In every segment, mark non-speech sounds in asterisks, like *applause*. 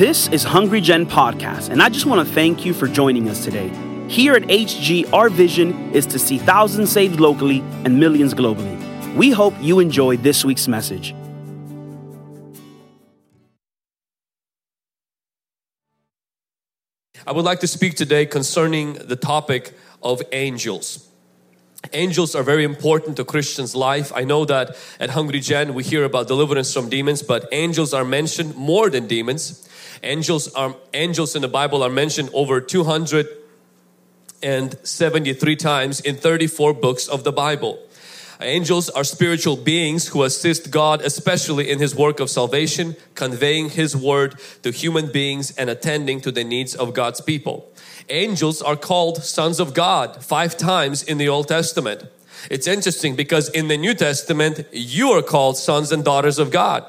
This is Hungry Gen Podcast, and I just want to thank you for joining us today. Here at HG, our vision is to see thousands saved locally and millions globally. We hope you enjoy this week's message. I would like to speak today concerning the topic of angels. Angels are very important to Christians' life. I know that at Hungry Gen we hear about deliverance from demons, but angels are mentioned more than demons. Angels are angels in the Bible are mentioned over 273 times in 34 books of the Bible. Angels are spiritual beings who assist God, especially in His work of salvation, conveying His word to human beings and attending to the needs of God's people. Angels are called sons of God five times in the Old Testament. It's interesting because in the New Testament, you are called sons and daughters of God.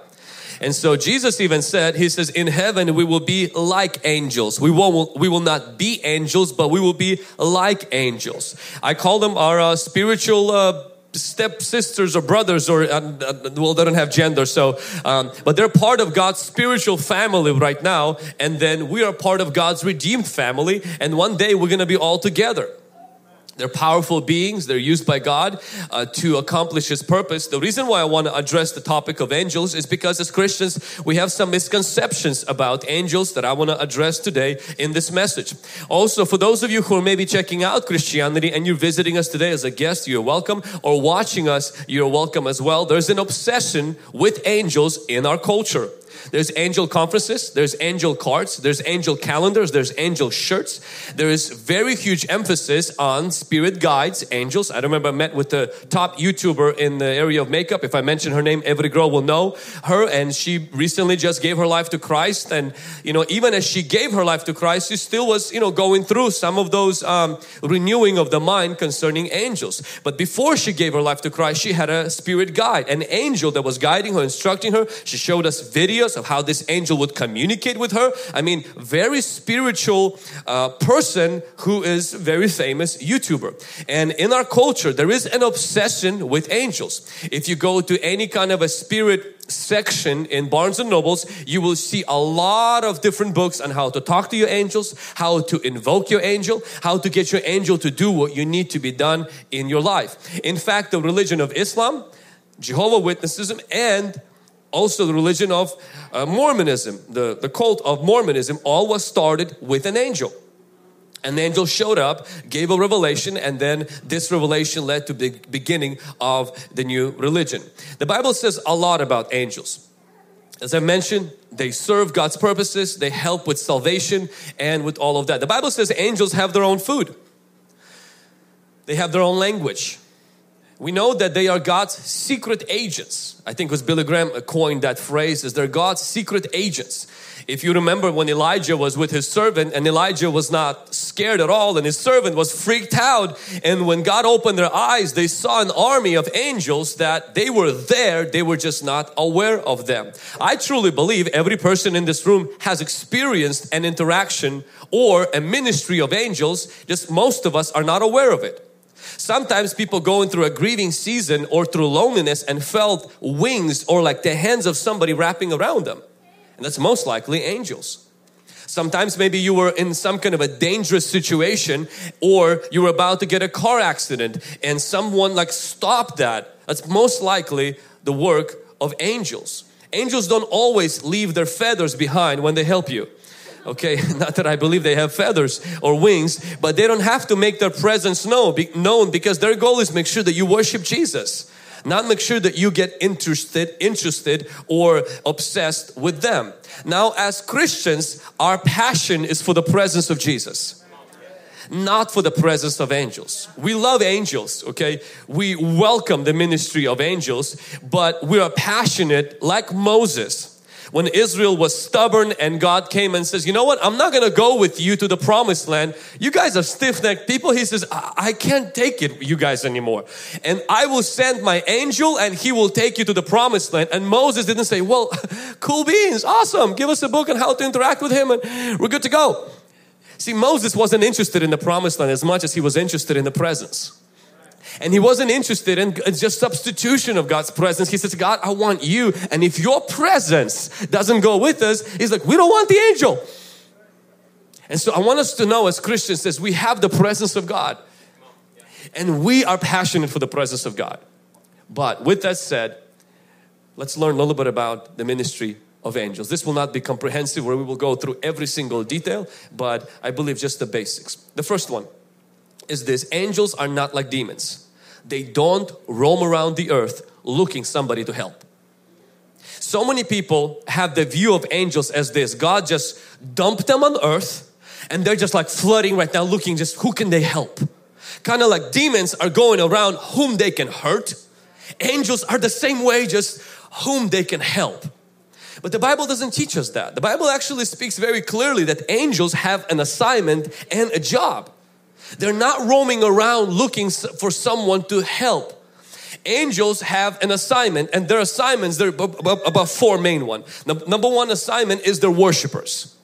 And so Jesus even said, He says, in heaven we will be like angels. We won't, we will not be angels, but we will be like angels. I call them our uh, spiritual uh, step sisters or brothers or uh, uh, well they don't have gender so um, but they're part of god's spiritual family right now and then we are part of god's redeemed family and one day we're gonna be all together they're powerful beings. They're used by God uh, to accomplish His purpose. The reason why I want to address the topic of angels is because as Christians, we have some misconceptions about angels that I want to address today in this message. Also, for those of you who are maybe checking out Christianity and you're visiting us today as a guest, you're welcome. Or watching us, you're welcome as well. There's an obsession with angels in our culture. There's angel conferences, there's angel cards, there's angel calendars, there's angel shirts. There is very huge emphasis on spirit guides, angels. I remember I met with the top YouTuber in the area of makeup. If I mention her name, every girl will know her. And she recently just gave her life to Christ. And, you know, even as she gave her life to Christ, she still was, you know, going through some of those um, renewing of the mind concerning angels. But before she gave her life to Christ, she had a spirit guide, an angel that was guiding her, instructing her. She showed us videos of how this angel would communicate with her. I mean, very spiritual uh, person who is very famous YouTuber. And in our culture, there is an obsession with angels. If you go to any kind of a spirit section in Barnes and Nobles, you will see a lot of different books on how to talk to your angels, how to invoke your angel, how to get your angel to do what you need to be done in your life. In fact, the religion of Islam, Jehovah Witnessism, and also the religion of uh, Mormonism, the, the cult of Mormonism, all was started with an angel. An angel showed up, gave a revelation, and then this revelation led to the beginning of the new religion. The Bible says a lot about angels. As I mentioned, they serve God's purposes, they help with salvation and with all of that. The Bible says angels have their own food, they have their own language, we know that they are God's secret agents. I think it was Billy Graham uh, coined that phrase as they're God's secret agents. If you remember when Elijah was with his servant and Elijah was not scared at all and his servant was freaked out and when God opened their eyes they saw an army of angels that they were there they were just not aware of them. I truly believe every person in this room has experienced an interaction or a ministry of angels just most of us are not aware of it. Sometimes people going through a grieving season or through loneliness and felt wings or like the hands of somebody wrapping around them. And that's most likely angels. Sometimes maybe you were in some kind of a dangerous situation or you were about to get a car accident and someone like stopped that. That's most likely the work of angels. Angels don't always leave their feathers behind when they help you okay *laughs* not that i believe they have feathers or wings but they don't have to make their presence known, because their goal is make sure that you worship jesus not make sure that you get interested interested or obsessed with them now as christians our passion is for the presence of jesus not for the presence of angels. We love angels, okay? We welcome the ministry of angels, but we are passionate like Moses when Israel was stubborn and God came and says, you know what, I'm not gonna go with you to the promised land. You guys are stiff-necked people. He says, I, I can't take it, you guys anymore. And I will send my angel and he will take you to the promised land. And Moses didn't say, well, *laughs* cool beans, awesome. Give us a book on how to interact with him and we're good to go. See, Moses wasn't interested in the promised land as much as he was interested in the presence. And he wasn't interested in just substitution of God's presence. He says, God, I want you. And if your presence doesn't go with us, he's like, we don't want the angel. And so I want us to know as Christians that we have the presence of God. And we are passionate for the presence of God. But with that said, let's learn a little bit about the ministry of angels. This will not be comprehensive where we will go through every single detail, but I believe just the basics. The first one is this angels are not like demons, they don't roam around the earth looking somebody to help. So many people have the view of angels as this God just dumped them on earth and they're just like flooding right now looking just who can they help. Kind of like demons are going around whom they can hurt. Angels are the same way, just whom they can help. But the Bible doesn't teach us that. The Bible actually speaks very clearly that angels have an assignment and a job. They're not roaming around looking for someone to help. Angels have an assignment and their assignments, there are about four main one. Number one assignment is they're worshipers.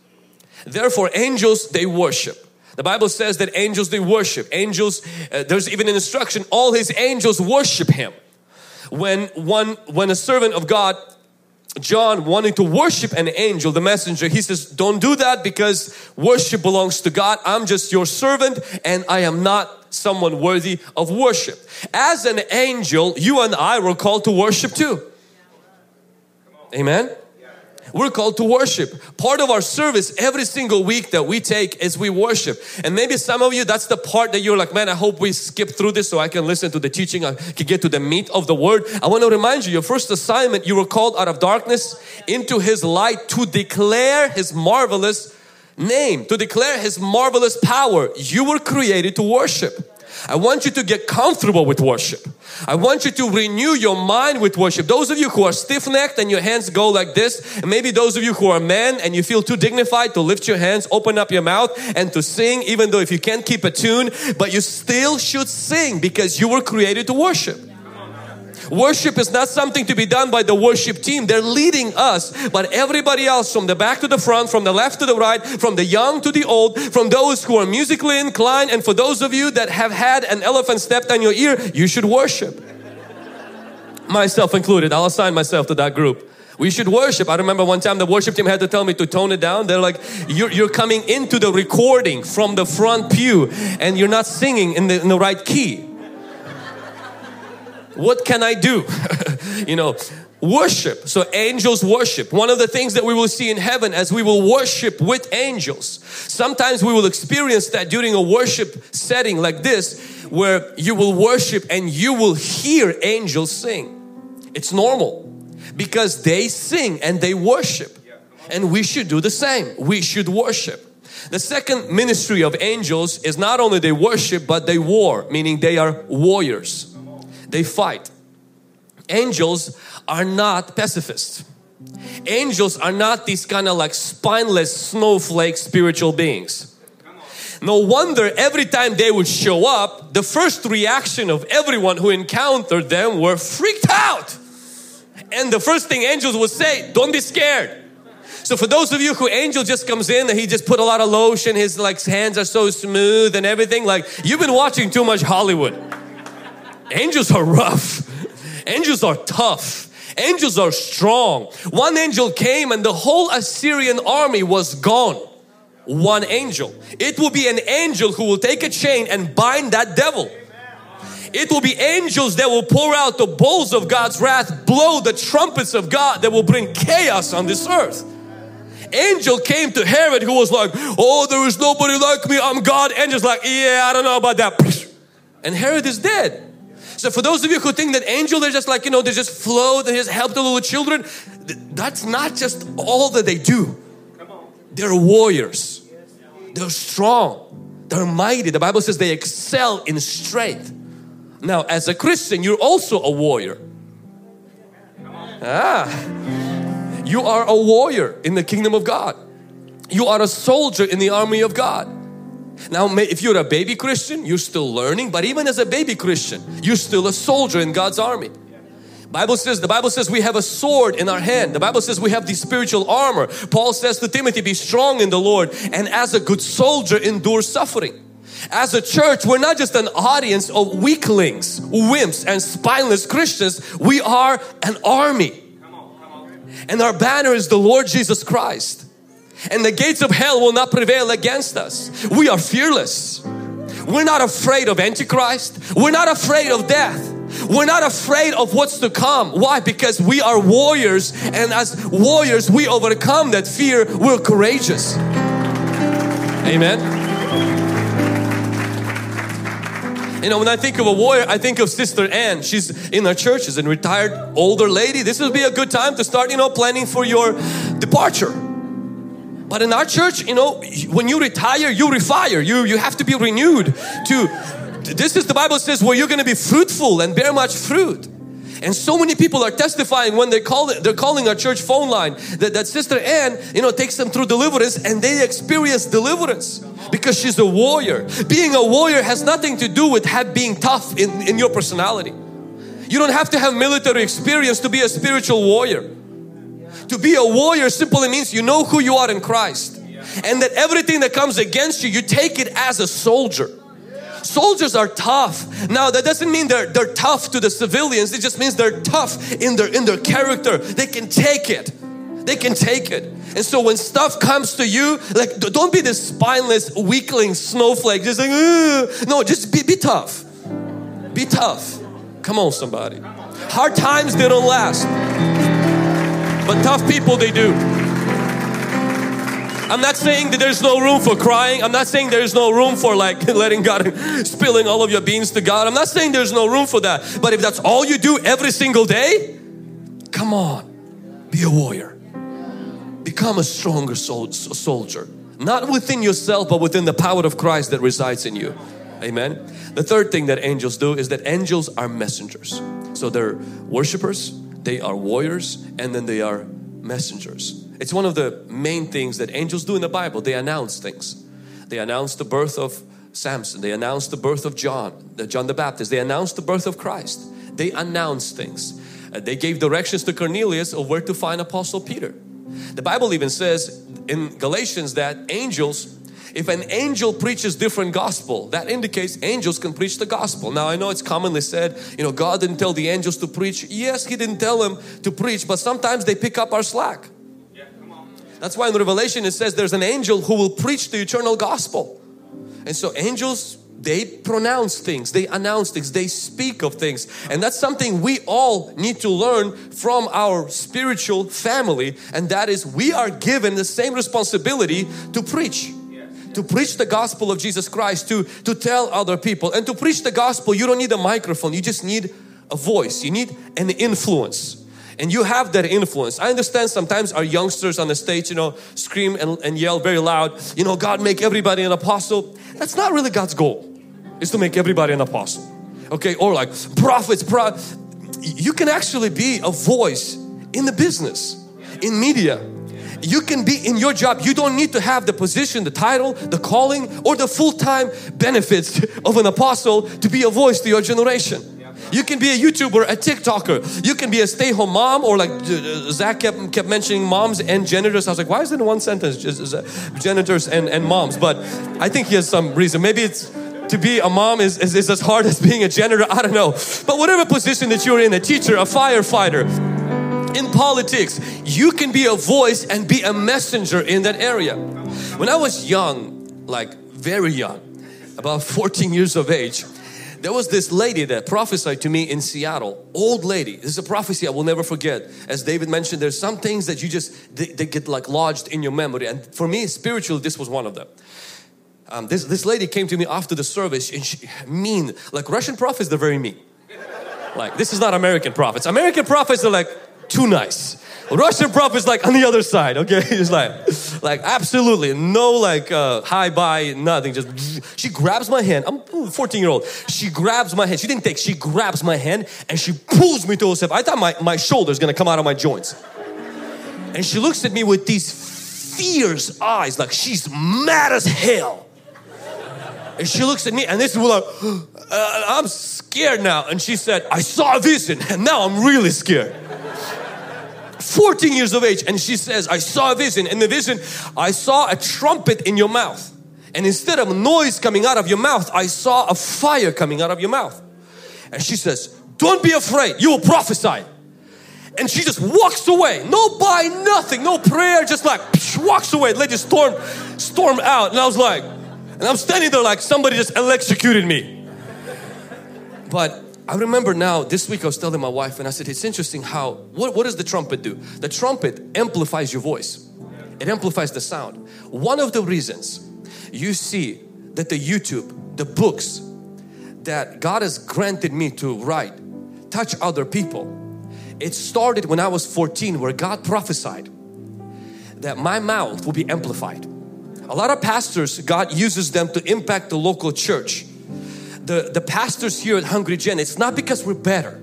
Therefore angels, they worship. The Bible says that angels, they worship. Angels, uh, there's even an instruction, all his angels worship him. When one, when a servant of God John wanting to worship an angel, the messenger, he says, Don't do that because worship belongs to God. I'm just your servant and I am not someone worthy of worship. As an angel, you and I were called to worship too. Amen. We're called to worship. Part of our service every single week that we take is we worship. And maybe some of you, that's the part that you're like, man, I hope we skip through this so I can listen to the teaching, I can get to the meat of the word. I want to remind you, your first assignment, you were called out of darkness into His light to declare His marvelous name, to declare His marvelous power. You were created to worship. I want you to get comfortable with worship. I want you to renew your mind with worship. Those of you who are stiff necked and your hands go like this, and maybe those of you who are men and you feel too dignified to lift your hands, open up your mouth and to sing, even though if you can't keep a tune, but you still should sing because you were created to worship. Worship is not something to be done by the worship team. They're leading us, but everybody else from the back to the front, from the left to the right, from the young to the old, from those who are musically inclined, and for those of you that have had an elephant stepped on your ear, you should worship. Myself included, I'll assign myself to that group. We should worship. I remember one time the worship team had to tell me to tone it down. They're like, you're, you're coming into the recording from the front pew and you're not singing in the, in the right key what can I do? *laughs* you know, worship. So angels worship. One of the things that we will see in heaven as we will worship with angels. Sometimes we will experience that during a worship setting like this where you will worship and you will hear angels sing. It's normal because they sing and they worship. And we should do the same. We should worship. The second ministry of angels is not only they worship but they war, meaning they are warriors they fight. Angels are not pacifists. Angels are not these kind of like spineless snowflake spiritual beings. No wonder every time they would show up, the first reaction of everyone who encountered them were freaked out. And the first thing angels would say, don't be scared. So for those of you who angel just comes in and he just put a lot of lotion, his like hands are so smooth and everything, like you've been watching too much Hollywood. Angels are rough. Angels are tough. Angels are strong. One angel came and the whole Assyrian army was gone. One angel. It will be an angel who will take a chain and bind that devil. It will be angels that will pour out the bowls of God's wrath, blow the trumpets of God that will bring chaos on this earth. Angel came to Herod who was like, Oh, there is nobody like me, I'm God. Angel's like, Yeah, I don't know about that. And Herod is dead. So for those of you who think that angels are just like, you know, they just flow, they just help the little children, that's not just all that they do. They're warriors. They're strong. They're mighty. The Bible says they excel in strength. Now, as a Christian, you're also a warrior. Ah, you are a warrior in the kingdom of God. You are a soldier in the army of God. Now, if you're a baby Christian, you're still learning, but even as a baby Christian, you're still a soldier in God's army. Bible says, the Bible says we have a sword in our hand. The Bible says we have the spiritual armor. Paul says to Timothy, be strong in the Lord and as a good soldier endure suffering. As a church, we're not just an audience of weaklings, wimps, and spineless Christians. We are an army. And our banner is the Lord Jesus Christ. And the gates of hell will not prevail against us. We are fearless. We're not afraid of Antichrist. We're not afraid of death. We're not afraid of what's to come. Why? Because we are warriors, and as warriors, we overcome that fear. We're courageous. Amen. You know, when I think of a warrior, I think of Sister Anne. She's in our church, she's a retired older lady. This would be a good time to start, you know, planning for your departure. But in our church, you know, when you retire, you refire. You you have to be renewed to this is the Bible says where you're going to be fruitful and bear much fruit. And so many people are testifying when they call it, they're calling our church phone line that, that Sister Anne, you know, takes them through deliverance and they experience deliverance because she's a warrior. Being a warrior has nothing to do with have, being tough in, in your personality. You don't have to have military experience to be a spiritual warrior. To be a warrior simply means you know who you are in Christ and that everything that comes against you, you take it as a soldier. Soldiers are tough. Now that doesn't mean they're, they're tough to the civilians. It just means they're tough in their, in their character. They can take it. They can take it. And so when stuff comes to you, like don't be this spineless weakling snowflake. Just like, Ugh. no, just be, be tough. Be tough. Come on, somebody. Hard times, they don't last. But tough people, they do. I'm not saying that there's no room for crying. I'm not saying there's no room for like *laughs* letting God, *laughs* spilling all of your beans to God. I'm not saying there's no room for that. But if that's all you do every single day, come on, be a warrior. Become a stronger sol- soldier. Not within yourself, but within the power of Christ that resides in you. Amen. The third thing that angels do is that angels are messengers. So they're worshipers, they are warriors, and then they are messengers. It's one of the main things that angels do in the Bible. They announce things. They announce the birth of Samson. They announce the birth of John, the John the Baptist. They announce the birth of Christ. They announce things. Uh, they gave directions to Cornelius of where to find Apostle Peter. The Bible even says in Galatians that angels if an angel preaches different gospel that indicates angels can preach the gospel now i know it's commonly said you know god didn't tell the angels to preach yes he didn't tell them to preach but sometimes they pick up our slack that's why in Revelation it says there's an angel who will preach the eternal gospel. And so angels, they pronounce things, they announce things, they speak of things. And that's something we all need to learn from our spiritual family. And that is we are given the same responsibility to preach. To preach the gospel of Jesus Christ, to, to tell other people. And to preach the gospel, you don't need a microphone, you just need a voice, you need an influence and you have that influence. I understand sometimes our youngsters on the stage, you know, scream and, and yell very loud, you know, God make everybody an apostle. That's not really God's goal, is to make everybody an apostle. Okay, or like prophets, pro you can actually be a voice in the business, in media. You can be in your job. You don't need to have the position, the title, the calling, or the full-time benefits of an apostle to be a voice to your generation. You can be a YouTuber, a TikToker. You can be a stay-home mom or like uh, Zach kept, kept mentioning moms and janitors. I was like, why is it in one sentence? Just janitors and, and moms. But I think he has some reason. Maybe it's to be a mom is, is, is as hard as being a janitor. I don't know. But whatever position that you're in, a teacher, a firefighter, in politics, you can be a voice and be a messenger in that area. When I was young, like very young, about 14 years of age, there was this lady that prophesied to me in Seattle, old lady. This is a prophecy I will never forget. As David mentioned, there's some things that you just, they, they get like lodged in your memory. And for me, spiritually, this was one of them. Um, this, this lady came to me after the service and she, mean, like Russian prophets, they're very mean. Like, this is not American prophets. American prophets are like too nice. Russian prophet is like on the other side, okay? *laughs* It's like, like absolutely no like uh, hi bye, nothing. Just *laughs* she grabs my hand. I'm 14 year old. She grabs my hand. She didn't take. She grabs my hand and she pulls me to herself. I thought my my shoulder's gonna come out of my joints. And she looks at me with these fierce eyes, like she's mad as hell. And she looks at me, and this is like, *gasps* uh, I'm scared now. And she said, I saw a vision, and now I'm really scared. 14 years of age and she says I saw a vision in the vision I saw a trumpet in your mouth And instead of noise coming out of your mouth, I saw a fire coming out of your mouth. And she says, Don't be afraid, you will prophesy. And she just walks away. No bye, nothing, no prayer, just like psh, walks away. Let you storm, storm out. And I was like, and I'm standing there like somebody just electrocuted me. But I remember now, this week I was telling my wife and I said, it's interesting how, what, what does the trumpet do? The trumpet amplifies your voice. It amplifies the sound. One of the reasons you see that the YouTube, the books that God has granted me to write, touch other people. It started when I was 14 where God prophesied that my mouth will be amplified. A lot of pastors, God uses them to impact the local church. The, the pastors here at Hungry Gen, it's not because we're better.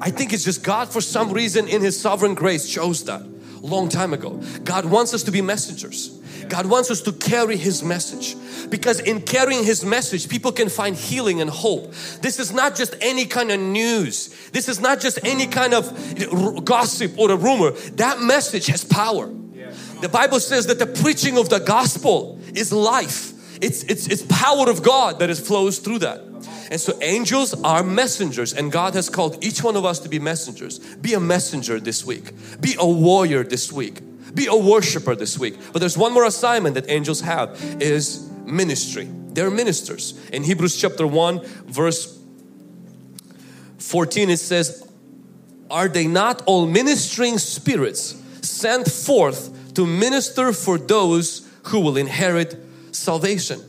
I think it's just God for some reason in His sovereign grace chose that long time ago. God wants us to be messengers. God wants us to carry His message because in carrying His message, people can find healing and hope. This is not just any kind of news. This is not just any kind of gossip or a rumor. That message has power. The Bible says that the preaching of the gospel is life. It's, it's, it's power of God that flows through that. And so angels are messengers and God has called each one of us to be messengers. Be a messenger this week. Be a warrior this week. Be a worshiper this week. But there's one more assignment that angels have is ministry. They're ministers. In Hebrews chapter 1 verse 14 it says, Are they not all ministering spirits sent forth to minister for those who will inherit salvation?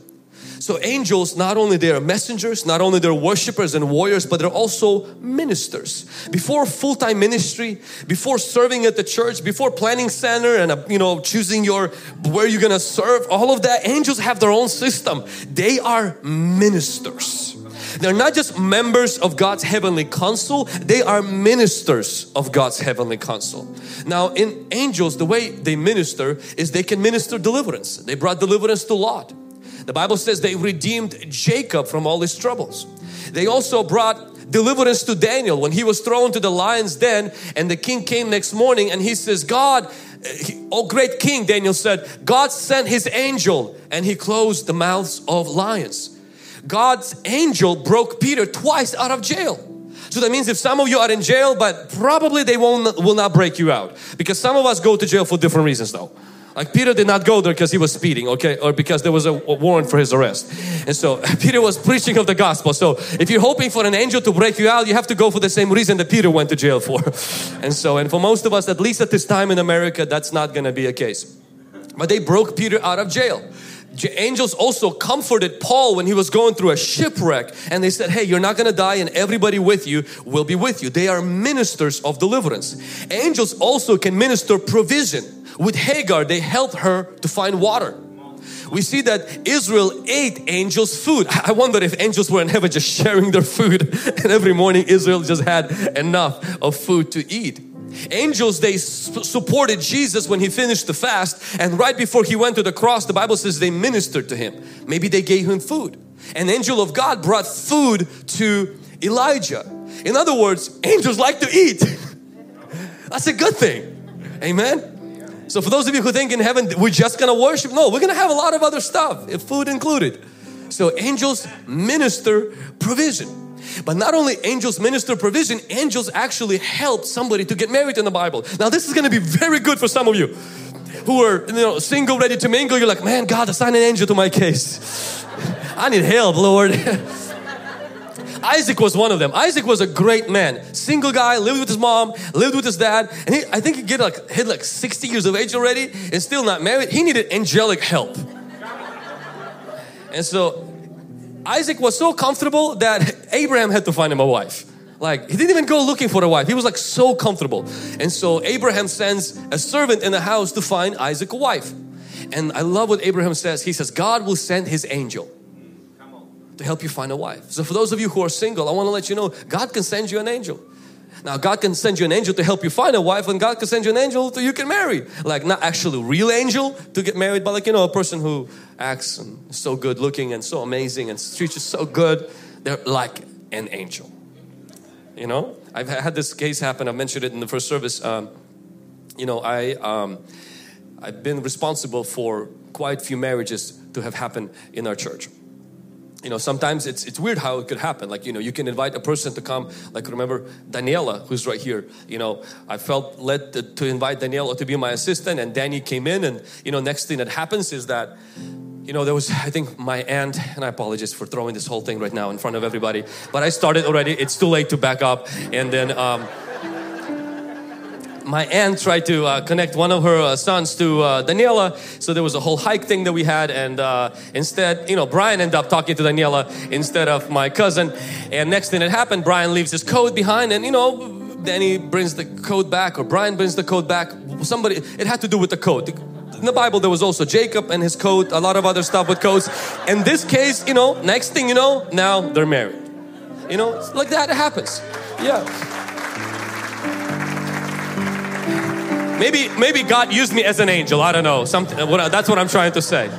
So angels, not only they are messengers, not only they're worshipers and warriors, but they're also ministers. Before full-time ministry, before serving at the church, before planning center and uh, you know choosing your where you're gonna serve, all of that, angels have their own system. They are ministers. They're not just members of God's heavenly council, they are ministers of God's heavenly council. Now, in angels, the way they minister is they can minister deliverance. They brought deliverance to Lot. The Bible says they redeemed Jacob from all his troubles. They also brought deliverance to Daniel when he was thrown to the lion's den and the king came next morning and he says, God, oh great king, Daniel said, God sent his angel and he closed the mouths of lions. God's angel broke Peter twice out of jail. So that means if some of you are in jail, but probably they won't will not break you out because some of us go to jail for different reasons though. Like Peter did not go there because he was speeding, okay, or because there was a, warrant for his arrest. And so *laughs* Peter was preaching of the gospel. So if you're hoping for an angel to break you out, you have to go for the same reason that Peter went to jail for. *laughs* And so, and for most of us, at least at this time in America, that's not going to be a case. But they broke Peter out of jail. Angels also comforted Paul when he was going through a shipwreck and they said, Hey, you're not gonna die, and everybody with you will be with you. They are ministers of deliverance. Angels also can minister provision. With Hagar, they helped her to find water. We see that Israel ate angels' food. *laughs* I wonder if angels were in heaven just sharing their food, *laughs* and every morning Israel just had enough of food to eat. Angels, they supported Jesus when he finished the fast, and right before he went to the cross, the Bible says they ministered to him. Maybe they gave him food. An angel of God brought food to Elijah. In other words, angels like to eat. *laughs* That's a good thing. Amen. So for those of you who think in heaven we're just gonna worship, no, we're gonna have a lot of other stuff, food included. So angels minister provision. But not only angels minister provision, angels actually help somebody to get married in the Bible. Now this is going to be very good for some of you who are you know single, ready to mingle. You're like, man, God, assign an angel to my case. *laughs* I need help, Lord. *laughs* Isaac was one of them. Isaac was a great man, single guy, lived with his mom, lived with his dad, and he, I think he get like hit like 60 years of age already and still not married. He needed angelic help. And so Isaac was so comfortable that Abraham had to find him a wife. Like he didn't even go looking for a wife. He was like so comfortable. And so Abraham sends a servant in the house to find Isaac a wife. And I love what Abraham says. He says, God will send his angel to help you find a wife. So for those of you who are single, I want to let you know God can send you an angel. Now God can send you an angel to help you find a wife and God can send you an angel to you can marry. Like not actually real angel to get married, but like you know a person who acts and so good looking and so amazing and treats you so good. They're like an angel. You know, I've had this case happen. I mentioned it in the first service. Um, you know, I um, I've been responsible for quite a few marriages to have happened in our church you know sometimes it's it's weird how it could happen. Like you know you can invite a person to come. Like remember daniela who's right here. You know i felt led to, to invite daniela to be my assistant and danny came in and you know next thing that happens is that you know there was i think my aunt and i apologize for throwing this whole thing right now in front of everybody but i started already. It's too late to back up. And then um my aunt tried to uh, connect one of her uh, sons to uh, Daniela. So there was a whole hike thing that we had, and uh, instead, you know, Brian ended up talking to Daniela instead of my cousin. And next thing that happened, Brian leaves his coat behind, and you know, Danny brings the coat back, or Brian brings the coat back. Somebody, it had to do with the coat. In the Bible, there was also Jacob and his coat, a lot of other stuff with coats. In this case, you know, next thing you know, now they're married. You know, like that, happens. Yeah. Maybe, maybe God used me as an angel. I don't know. Something, that's what I'm trying to say.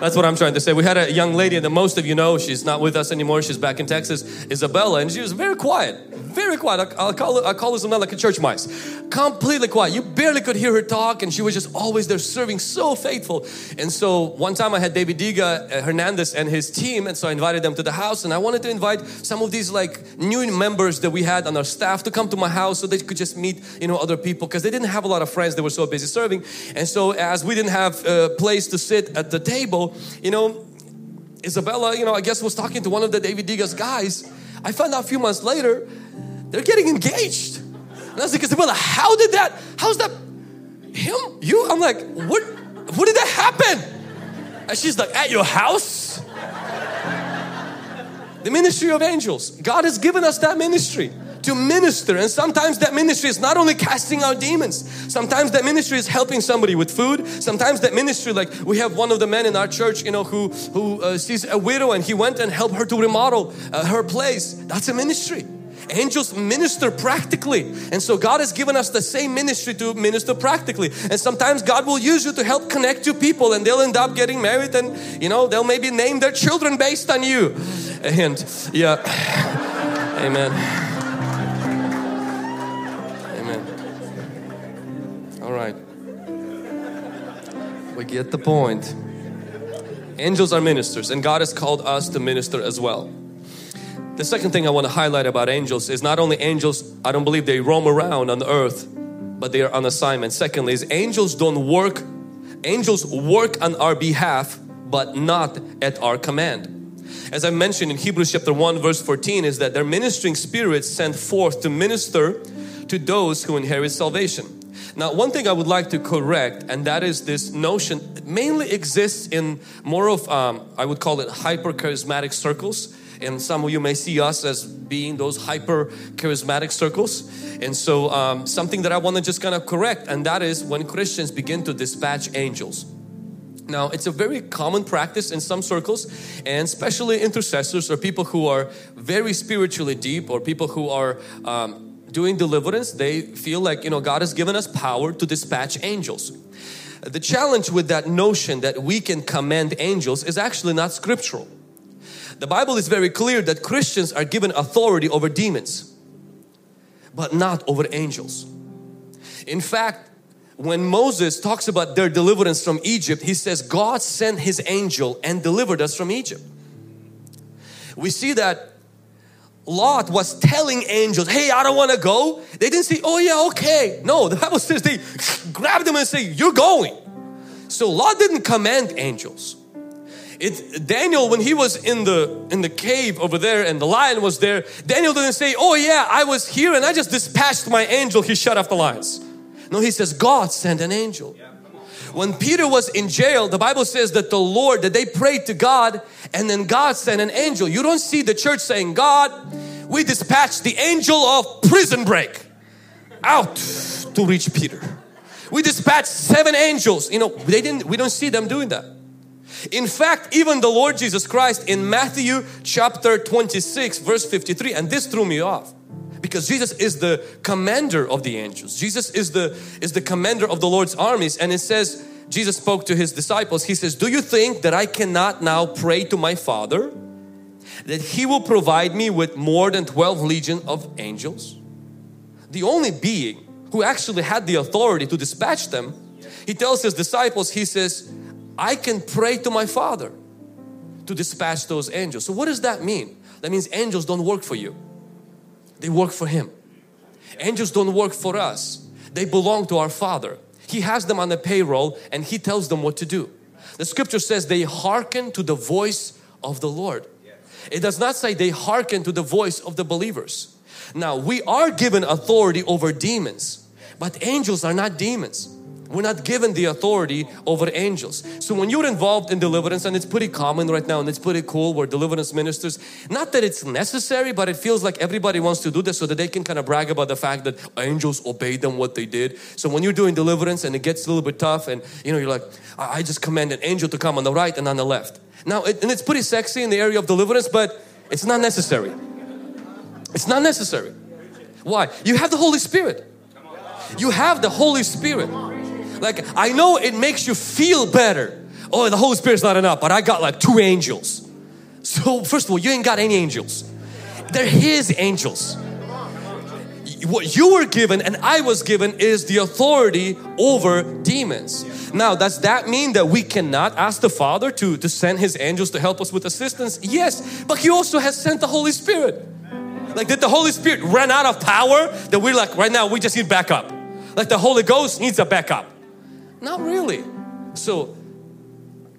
That's what I'm trying to say. We had a young lady that most of you know. She's not with us anymore. She's back in Texas, Isabella, and she was very quiet, very quiet. I, will call her, I call her something like a church mice. Completely quiet. You barely could hear her talk, and she was just always there serving, so faithful. And so one time I had David Diga uh, Hernandez and his team, and so I invited them to the house, and I wanted to invite some of these like new members that we had on our staff to come to my house so they could just meet, you know, other people because they didn't have a lot of friends. They were so busy serving, and so as we didn't have a place to sit at the table, you know, Isabella, you know, I guess was talking to one of the David Diga's guys. I found out a few months later they're getting engaged. And I was like, Isabella, how did that, how's that, him, you? I'm like, what, what did that happen? And she's like, at your house? the ministry of angels. God has given us that ministry to minister. And sometimes that ministry is not only casting out demons, sometimes that ministry is helping somebody with food. Sometimes that ministry, like we have one of the men in our church, you know, who, who uh, sees a widow and he went and helped her to remodel uh, her place. That's a ministry. Angels minister practically. And so God has given us the same ministry to minister practically. And sometimes God will use you to help connect to people and they'll end up getting married and you know, they'll maybe name their children based on you. And yeah. *laughs* Amen. Amen. We get the point. Angels are ministers and God has called us to minister as well. The second thing I want to highlight about angels is not only angels, I don't believe they roam around on the earth, but they are on assignment. Secondly, is angels don't work, angels work on our behalf, but not at our command. As I mentioned in Hebrews chapter 1 verse 14 is that they're ministering spirits sent forth to minister to those who inherit salvation. Now, one thing I would like to correct, and that is this notion mainly exists in more of, um, I would call it hyper charismatic circles. And some of you may see us as being those hyper charismatic circles. And so um, something that I want to just kind of correct and that is when Christians begin to dispatch angels. Now it's a very common practice in some circles and especially intercessors or people who are very spiritually deep or people who are um, doing deliverance they feel like you know God has given us power to dispatch angels the challenge with that notion that we can command angels is actually not scriptural the Bible is very clear that Christians are given authority over demons, but not over angels. In fact, when Moses talks about their deliverance from Egypt, he says, God sent his angel and delivered us from Egypt. We see that Lot was telling angels, hey, I don't want to go. They didn't say, oh yeah, okay. No, the Bible says they grabbed them and say, you're going. So Lot didn't command angels. It, Daniel, when he was in the in the cave over there and the lion was there, Daniel didn't say, "Oh yeah, I was here and I just dispatched my angel. He shut off the lions." No, he says God sent an angel. When Peter was in jail, the Bible says that the Lord that they prayed to God and then God sent an angel. You don't see the church saying, "God, we dispatched the angel of prison break out to reach Peter." We dispatched seven angels. You know, they didn't. We don't see them doing that. In fact, even the Lord Jesus Christ in Matthew chapter 26 verse 53 and this threw me off because Jesus is the commander of the angels. Jesus is the is the commander of the Lord's armies and it says Jesus spoke to his disciples. He says, "Do you think that I cannot now pray to my Father that he will provide me with more than 12 legion of angels?" The only being who actually had the authority to dispatch them he tells his disciples, he says, I can pray to my Father to dispatch those angels. So, what does that mean? That means angels don't work for you, they work for Him. Angels don't work for us, they belong to our Father. He has them on the payroll and He tells them what to do. The scripture says they hearken to the voice of the Lord. It does not say they hearken to the voice of the believers. Now, we are given authority over demons, but angels are not demons. We're not given the authority over angels. So when you're involved in deliverance, and it's pretty common right now, and it's pretty cool where deliverance ministers, not that it's necessary, but it feels like everybody wants to do this so that they can kind of brag about the fact that angels obeyed them what they did. So when you're doing deliverance and it gets a little bit tough, and you know, you're like, I just command an angel to come on the right and on the left. Now, it, and it's pretty sexy in the area of deliverance, but it's not necessary. It's not necessary. Why? You have the Holy Spirit. You have the Holy Spirit. Like, I know it makes you feel better. Oh, the Holy Spirit's not enough, but I got like two angels. So, first of all, you ain't got any angels. They're His angels. What you were given and I was given is the authority over demons. Now, does that mean that we cannot ask the Father to, to send His angels to help us with assistance? Yes, but He also has sent the Holy Spirit. Like, did the Holy Spirit run out of power that we're like, right now, we just need backup? Like, the Holy Ghost needs a backup. Not really. So,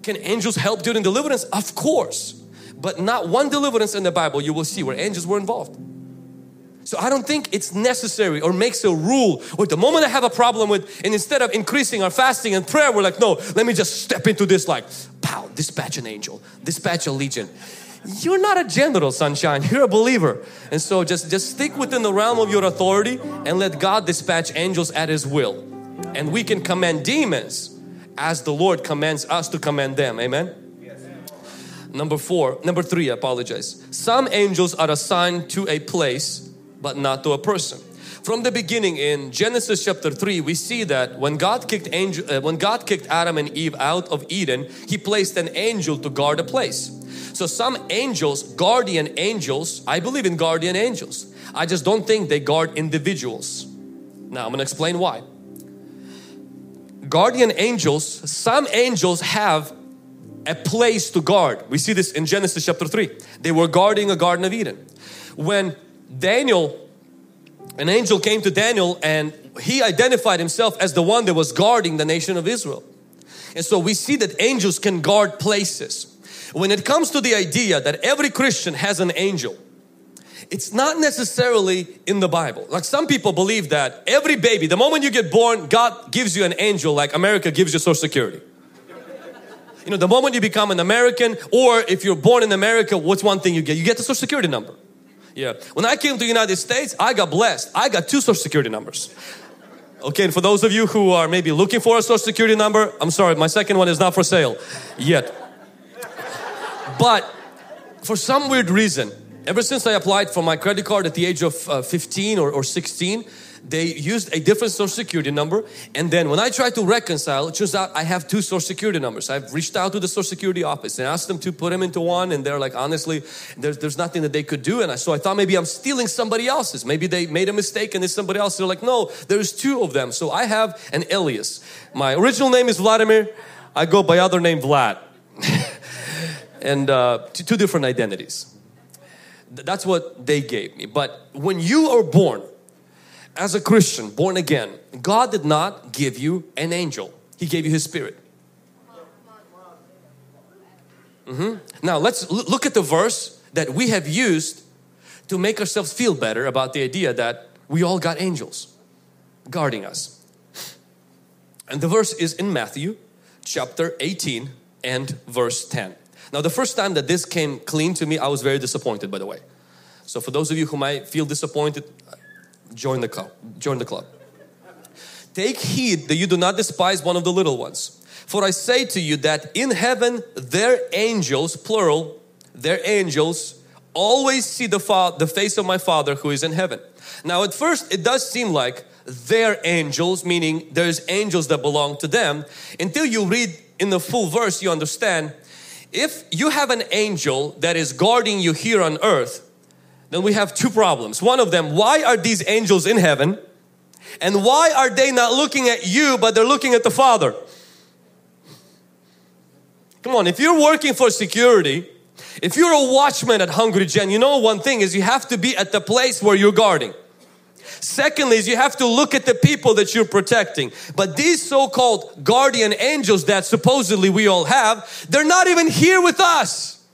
can angels help during deliverance? Of course. But not one deliverance in the Bible you will see where angels were involved. So I don't think it's necessary or makes a rule. Or the moment I have a problem with, and instead of increasing our fasting and prayer, we're like, no, let me just step into this like, pow, dispatch an angel, dispatch a legion. You're not a general, sunshine. You're a believer. And so just, just stick within the realm of your authority and let God dispatch angels at His will and we can command demons as the Lord commands us to command them. Amen. Number four, number three, I apologize. Some angels are assigned to a place, but not to a person. From the beginning in Genesis chapter 3, we see that when God kicked angel, uh, when God kicked Adam and Eve out of Eden, He placed an angel to guard a place. So some angels, guardian angels, I believe in guardian angels. I just don't think they guard individuals. Now I'm going to explain why guardian angels, some angels have a place to guard. We see this in Genesis chapter 3. They were guarding a Garden of Eden. When Daniel, an angel came to Daniel and he identified himself as the one that was guarding the nation of Israel. And so we see that angels can guard places. When it comes to the idea that every Christian has an angel, it's not necessarily in the Bible. Like some people believe that every baby, the moment you get born, God gives you an angel like America gives you social security. You know, the moment you become an American or if you're born in America, what's one thing you get? You get the social security number. Yeah. When I came to the United States, I got blessed. I got two social security numbers. Okay, and for those of you who are maybe looking for a social security number, I'm sorry, my second one is not for sale yet. But for some weird reason, Ever since I applied for my credit card at the age of uh, 15 or, or 16, they used a different social security number. And then when I tried to reconcile it turns out I have two social security numbers. I've reached out to the social security office and asked them to put them into one. And they're like honestly there's, there's nothing that they could do. And I, so I thought maybe I'm stealing somebody else's. Maybe they made a mistake and it's somebody else. They're like no there's two of them. So I have an alias. My original name is Vladimir. I go by other name Vlad. *laughs* And uh, two different identities that's what they gave me. But when you are born as a Christian, born again, God did not give you an angel. He gave you His Spirit. Mm-hmm. Now let's look at the verse that we have used to make ourselves feel better about the idea that we all got angels guarding us. And the verse is in Matthew chapter 18 and verse 10. Now, the first time that this came clean to me, I was very disappointed, by the way. So, for those of you who might feel disappointed, join the club. Join the club. Take heed that you do not despise one of the little ones. For I say to you that in heaven their angels, plural, their angels, always see the, fa- the face of my Father who is in heaven. Now, at first, it does seem like their angels, meaning there's angels that belong to them. Until you read in the full verse, you understand if you have an angel that is guarding you here on earth, then we have two problems. One of them, why are these angels in heaven? And why are they not looking at you, but they're looking at the Father? Come on, if you're working for security, if you're a watchman at Hungry Gen, you know one thing is you have to be at the place where you're guarding. Secondly, is you have to look at the people that you're protecting. But these so-called guardian angels that supposedly we all have, they're not even here with us.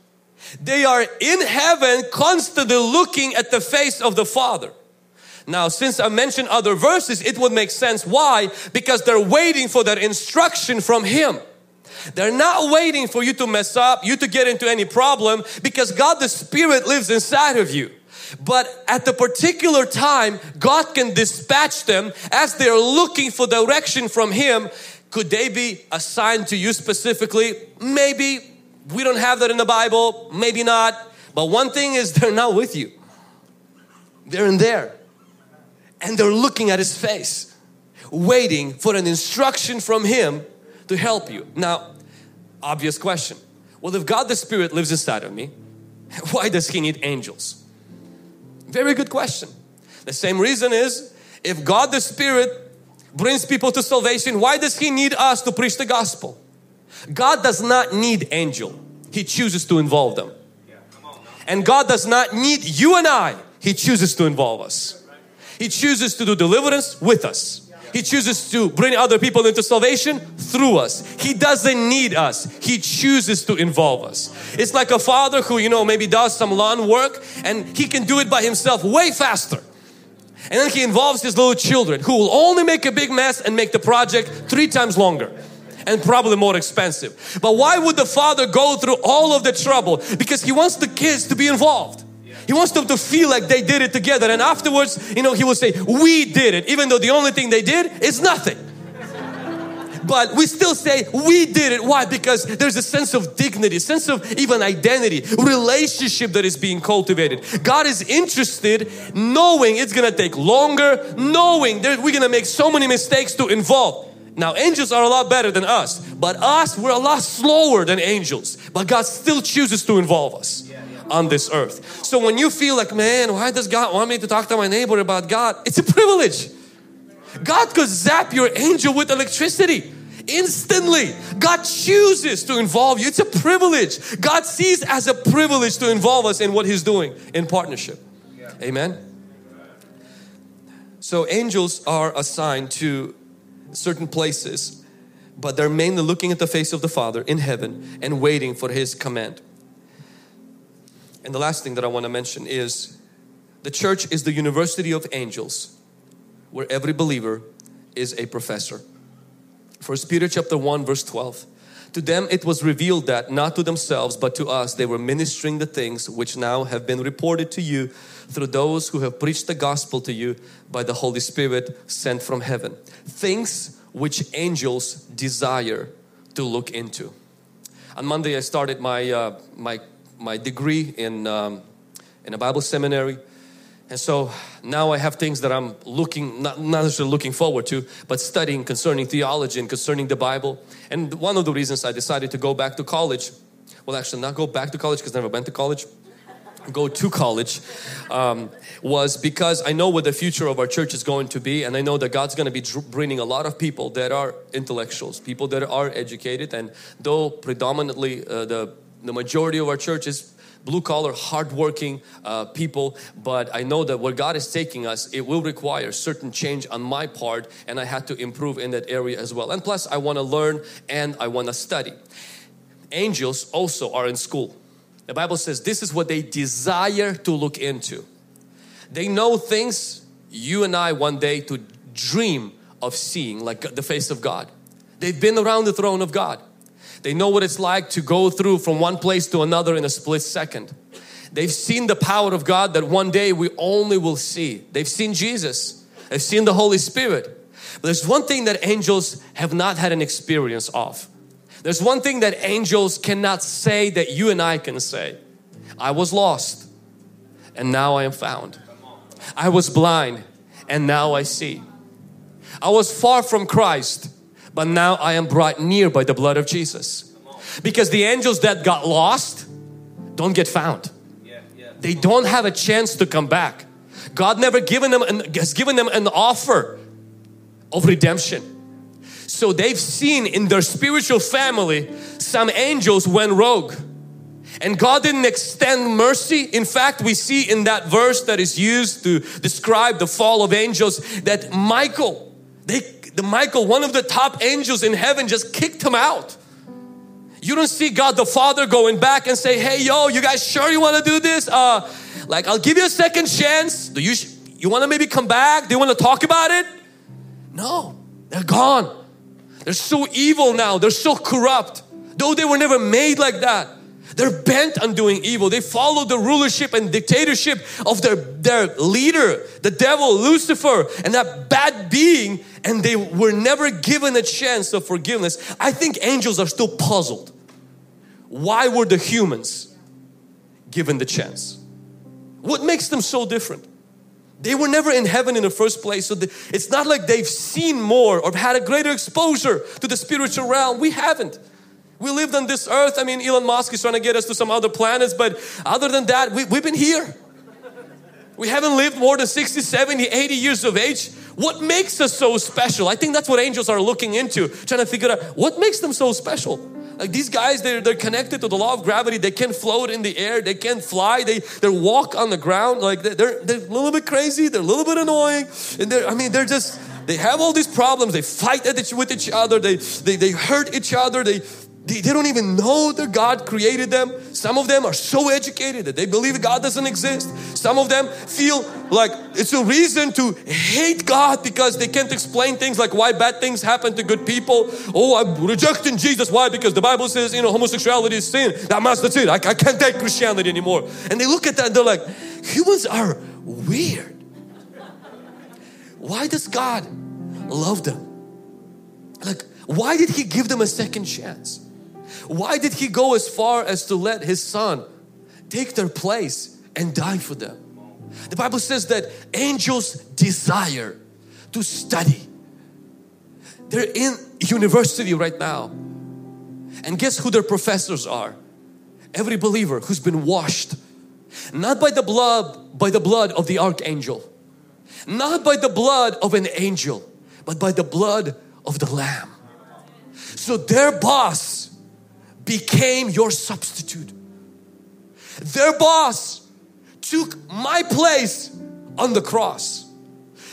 They are in heaven constantly looking at the face of the Father. Now, since I mentioned other verses, it would make sense. Why? Because they're waiting for that instruction from Him. They're not waiting for you to mess up, you to get into any problem, because God the Spirit lives inside of you. But at the particular time, God can dispatch them as they're looking for direction from Him. Could they be assigned to you specifically? Maybe. We don't have that in the Bible, maybe not. But one thing is, *laughs* they're not with you, they're in there. And they're looking at His face, waiting for an instruction from Him to help you. Now, obvious question. Well, if God the Spirit lives inside of me, *laughs* why does He need angels? Very good question. The same reason is if God the Spirit brings people to salvation, why does He need us to preach the gospel? God does not need angel. He chooses to involve them. And God does not need you and I. He chooses to involve us. He chooses to do deliverance with us. He chooses to bring other people into salvation through us. He doesn't need us. He chooses to involve us. It's like a father who, you know, maybe does some lawn work and he can do it by himself way faster. And then he involves his little children who will only make a big mess and make the project three times longer and probably more expensive. But why would the father go through all of the trouble? Because he wants the kids to be involved. He wants them to feel like they did it together. And afterwards, you know, he will say, We did it, even though the only thing they did is nothing. But we still say we did it. Why? Because there's a sense of dignity, sense of even identity, relationship that is being cultivated. God is interested knowing it's gonna take longer, knowing that we're gonna make so many mistakes to involve. Now, angels are a lot better than us, but us, we're a lot slower than angels. But God still chooses to involve us on this earth. So when you feel like, man, why does God want me to talk to my neighbor about God? It's a privilege. God could zap your angel with electricity instantly. God chooses to involve you. It's a privilege. God sees as a privilege to involve us in what He's doing in partnership. Amen. So angels are assigned to certain places, but they're mainly looking at the face of the Father in heaven and waiting for His command. And the last thing that I want to mention is the church is the university of angels where every believer is a professor. First Peter chapter 1 verse 12. To them it was revealed that not to themselves but to us they were ministering the things which now have been reported to you through those who have preached the gospel to you by the Holy Spirit sent from heaven. Things which angels desire to look into. On Monday I started my uh, my my degree in, um, in a Bible seminary. And so now I have things that I'm looking, not, not necessarily looking forward to, but studying concerning theology and concerning the Bible. And one of the reasons I decided to go back to college, well, actually, not go back to college because I never went to college, go to college, um, was because I know what the future of our church is going to be, and I know that God's going to be bringing a lot of people that are intellectuals, people that are educated, and though predominantly uh, the the majority of our church is blue collar, hardworking uh, people. But I know that where God is taking us, it will require certain change on my part, and I had to improve in that area as well. And plus, I want to learn and I want to study. Angels also are in school. The Bible says this is what they desire to look into. They know things you and I one day to dream of seeing, like the face of God. They've been around the throne of God. They know what it's like to go through from one place to another in a split second. They've seen the power of God that one day we only will see. They've seen Jesus. They've seen the Holy Spirit. But there's one thing that angels have not had an experience of. There's one thing that angels cannot say that you and I can say. I was lost and now I am found. I was blind and now I see. I was far from Christ but now I am brought near by the blood of Jesus. Because the angels that got lost don't get found. They don't have a chance to come back. God never given them an, has given them an offer of redemption. So they've seen in their spiritual family some angels went rogue. And God didn't extend mercy. In fact, we see in that verse that is used to describe the fall of angels that Michael, they, the Michael, one of the top angels in heaven, just kicked him out. You don't see God the Father going back and say, "Hey, yo, you guys sure you want to do this? Uh, like, I'll give you a second chance. Do you you want to maybe come back? Do you want to talk about it?" No, they're gone. They're so evil now. They're so corrupt. Though they were never made like that. They're bent on doing evil. They follow the rulership and dictatorship of their, their leader, the devil, Lucifer, and that bad being, and they were never given a chance of forgiveness. I think angels are still puzzled. Why were the humans given the chance? What makes them so different? They were never in heaven in the first place. So it's not like they've seen more or had a greater exposure to the spiritual realm. We haven't. We lived on this earth. I mean, Elon Musk is trying to get us to some other planets, but other than that, we, we've been here. We haven't lived more than 60, 70, 80 years of age. What makes us so special? I think that's what angels are looking into, trying to figure out what makes them so special. Like these guys, they're, they're connected to the law of gravity. They can float in the air. They can fly. They, they walk on the ground. Like they're, they're a little bit crazy. They're a little bit annoying. And they're, I mean, they're just, they have all these problems. They fight with each other. They, they, they hurt each other. They, they, they don't even know that God created them. Some of them are so educated that they believe God doesn't exist. Some of them feel like it's a reason to hate God because they can't explain things like why bad things happen to good people. Oh, I'm rejecting Jesus. Why? Because the Bible says, you know, homosexuality is sin. That must, that's it. I, I can't take Christianity anymore. And they look at that and they're like, humans are weird. Why does God love them? Like, why did He give them a second chance? Why did he go as far as to let his son take their place and die for them? The Bible says that angels desire to study. They're in university right now. And guess who their professors are? Every believer who's been washed not by the blood by the blood of the archangel not by the blood of an angel but by the blood of the lamb so their boss became your substitute. Their boss took my place on the cross.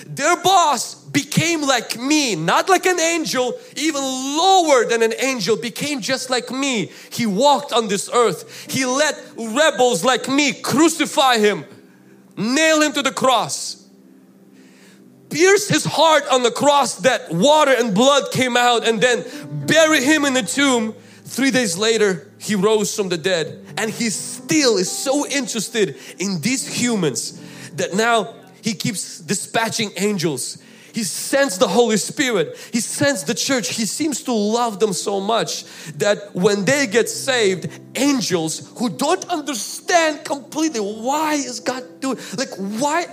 Their boss became like me, not like an angel, even lower than an angel, became just like me. He walked on this earth. He let rebels like me crucify him, nail him to the cross, pierce his heart on the cross that water and blood came out, and then bury him in the tomb Three days later, he rose from the dead and he still is so interested in these humans that now he keeps dispatching angels. He sends the Holy Spirit. He sends the church. He seems to love them so much that when they get saved, angels who don't understand completely why is God doing, like why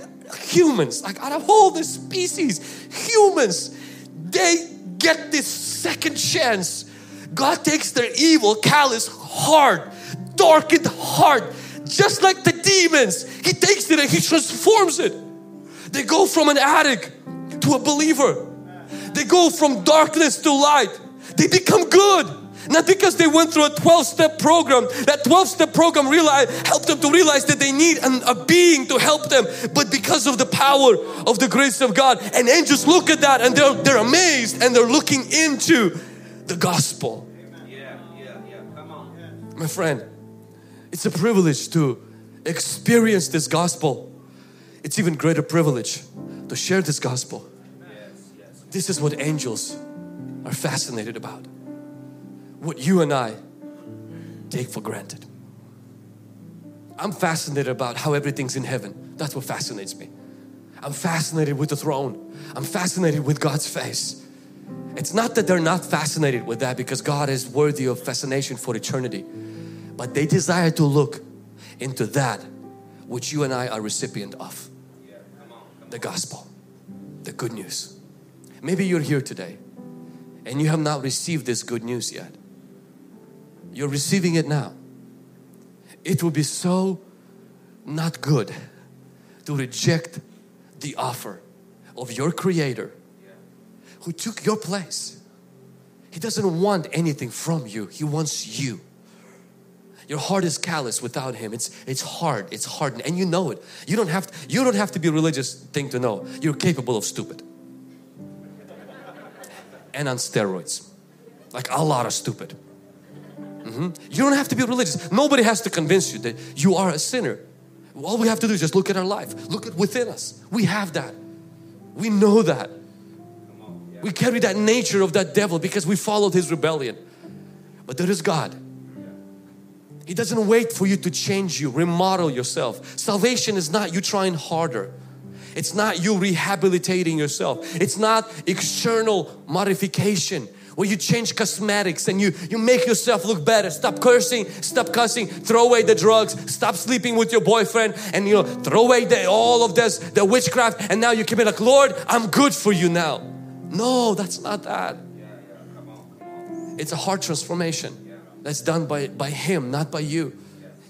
humans, like out of all the species, humans, they get this second chance God takes their evil, callous heart, darkened heart, just like the demons. He takes it and He transforms it. They go from an addict to a believer. They go from darkness to light. They become good. Not because they went through a 12 step program. That 12 step program realize, helped them to realize that they need an, a being to help them, but because of the power of the grace of God. And angels look at that and they're, they're amazed and they're looking into the gospel. Yeah, yeah, yeah. My friend, it's a privilege to experience this gospel. It's even greater privilege to share this gospel. This is what angels are fascinated about. What you and I take for granted. I'm fascinated about how everything's in heaven. That's what fascinates me. I'm fascinated with the throne. I'm fascinated with God's face. It's not that they're not fascinated with that because God is worthy of fascination for eternity, but they desire to look into that which you and I are recipient of the gospel, the good news. Maybe you're here today and you have not received this good news yet. You're receiving it now. It would be so not good to reject the offer of your Creator who took your place. He doesn't want anything from you, He wants you. Your heart is callous without Him. It's, it's hard, it's hardened, and you know it. You don't, have to, you don't have to be religious thing to know. You're capable of stupid. And on steroids. Like a lot of stupid. Mm-hmm. You don't have to be religious. Nobody has to convince you that you are a sinner. All we have to do is just look at our life. Look at within us. We have that. We know that. We carry that nature of that devil because we followed his rebellion. But there is God. He doesn't wait for you to change you, remodel yourself. Salvation is not you trying harder. It's not you rehabilitating yourself. It's not external modification where you change cosmetics and you, you make yourself look better. Stop cursing, stop cussing, throw away the drugs, stop sleeping with your boyfriend and you know, throw away the, all of this, the witchcraft and now you can be like, Lord, I'm good for you now. No, that's not that. It's a heart transformation that's done by, by Him, not by you.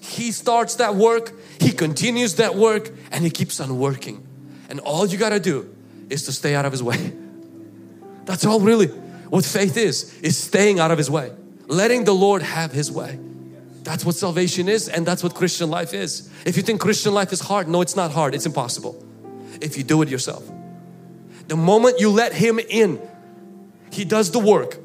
He starts that work, He continues that work, and He keeps on working. And all you got to do is to stay out of His way. *laughs* That's all really what faith is, is staying out of His way. Letting the Lord have His way. That's what salvation is and that's what Christian life is. If you think Christian life is hard, no it's not hard, it's impossible. If you do it yourself. The moment you let Him in, He does the work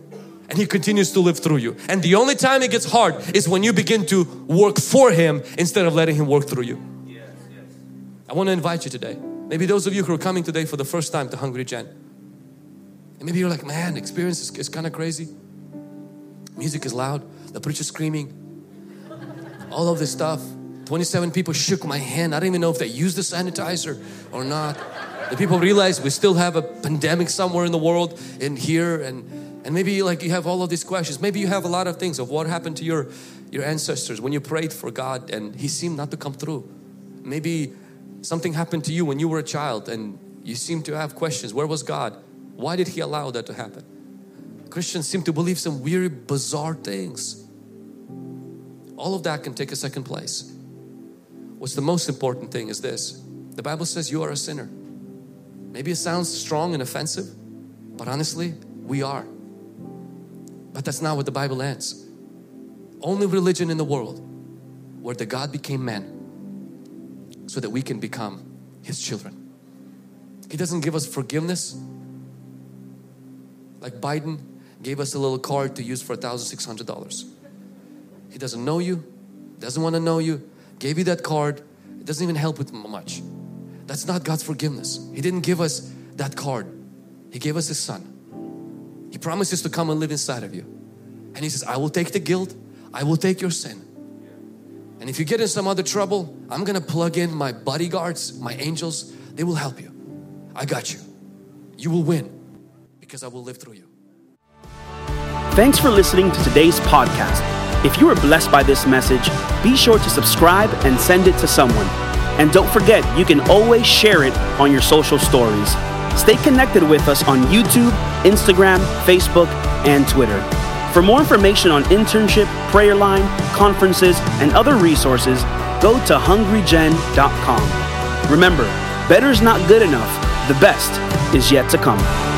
and He continues to live through you. And the only time it gets hard is when you begin to work for Him instead of letting Him work through you. Yes, yes. I want to invite you today. Maybe those of you who are coming today for the first time to Hungry Gen. And maybe you're like, man, experience is, is kind of crazy. Music is loud, the preacher screaming, all of this stuff. 27 people shook my hand. I don't even know if they used the sanitizer or not. People realize we still have a pandemic somewhere in the world in here and and maybe like you have all of these questions. Maybe you have a lot of things of what happened to your your ancestors when you prayed for God and he seemed not to come through. Maybe something happened to you when you were a child and you seem to have questions. Where was God? Why did he allow that to happen? Christians seem to believe some weird bizarre things. All of that can take a second place. What's the most important thing is this. The Bible says you are a sinner. Maybe it sounds strong and offensive, but honestly, we are. But that's not what the Bible ends. Only religion in the world where the God became man so that we can become His children. He doesn't give us forgiveness like Biden gave us a little card to use for $1,600. He doesn't know you, doesn't want to know you, gave you that card, it doesn't even help with much. That's not God's forgiveness. He didn't give us that card. He gave us His Son. He promises to come and live inside of you. And He says, I will take the guilt, I will take your sin. And if you get in some other trouble, I'm gonna plug in my bodyguards, my angels, they will help you. I got you. You will win because I will live through you. Thanks for listening to today's podcast. If you were blessed by this message, be sure to subscribe and send it to someone. And don't forget, you can always share it on your social stories. Stay connected with us on YouTube, Instagram, Facebook, and Twitter. For more information on internship, prayer line, conferences, and other resources, go to hungrygen.com. Remember, better is not good enough, the best is yet to come.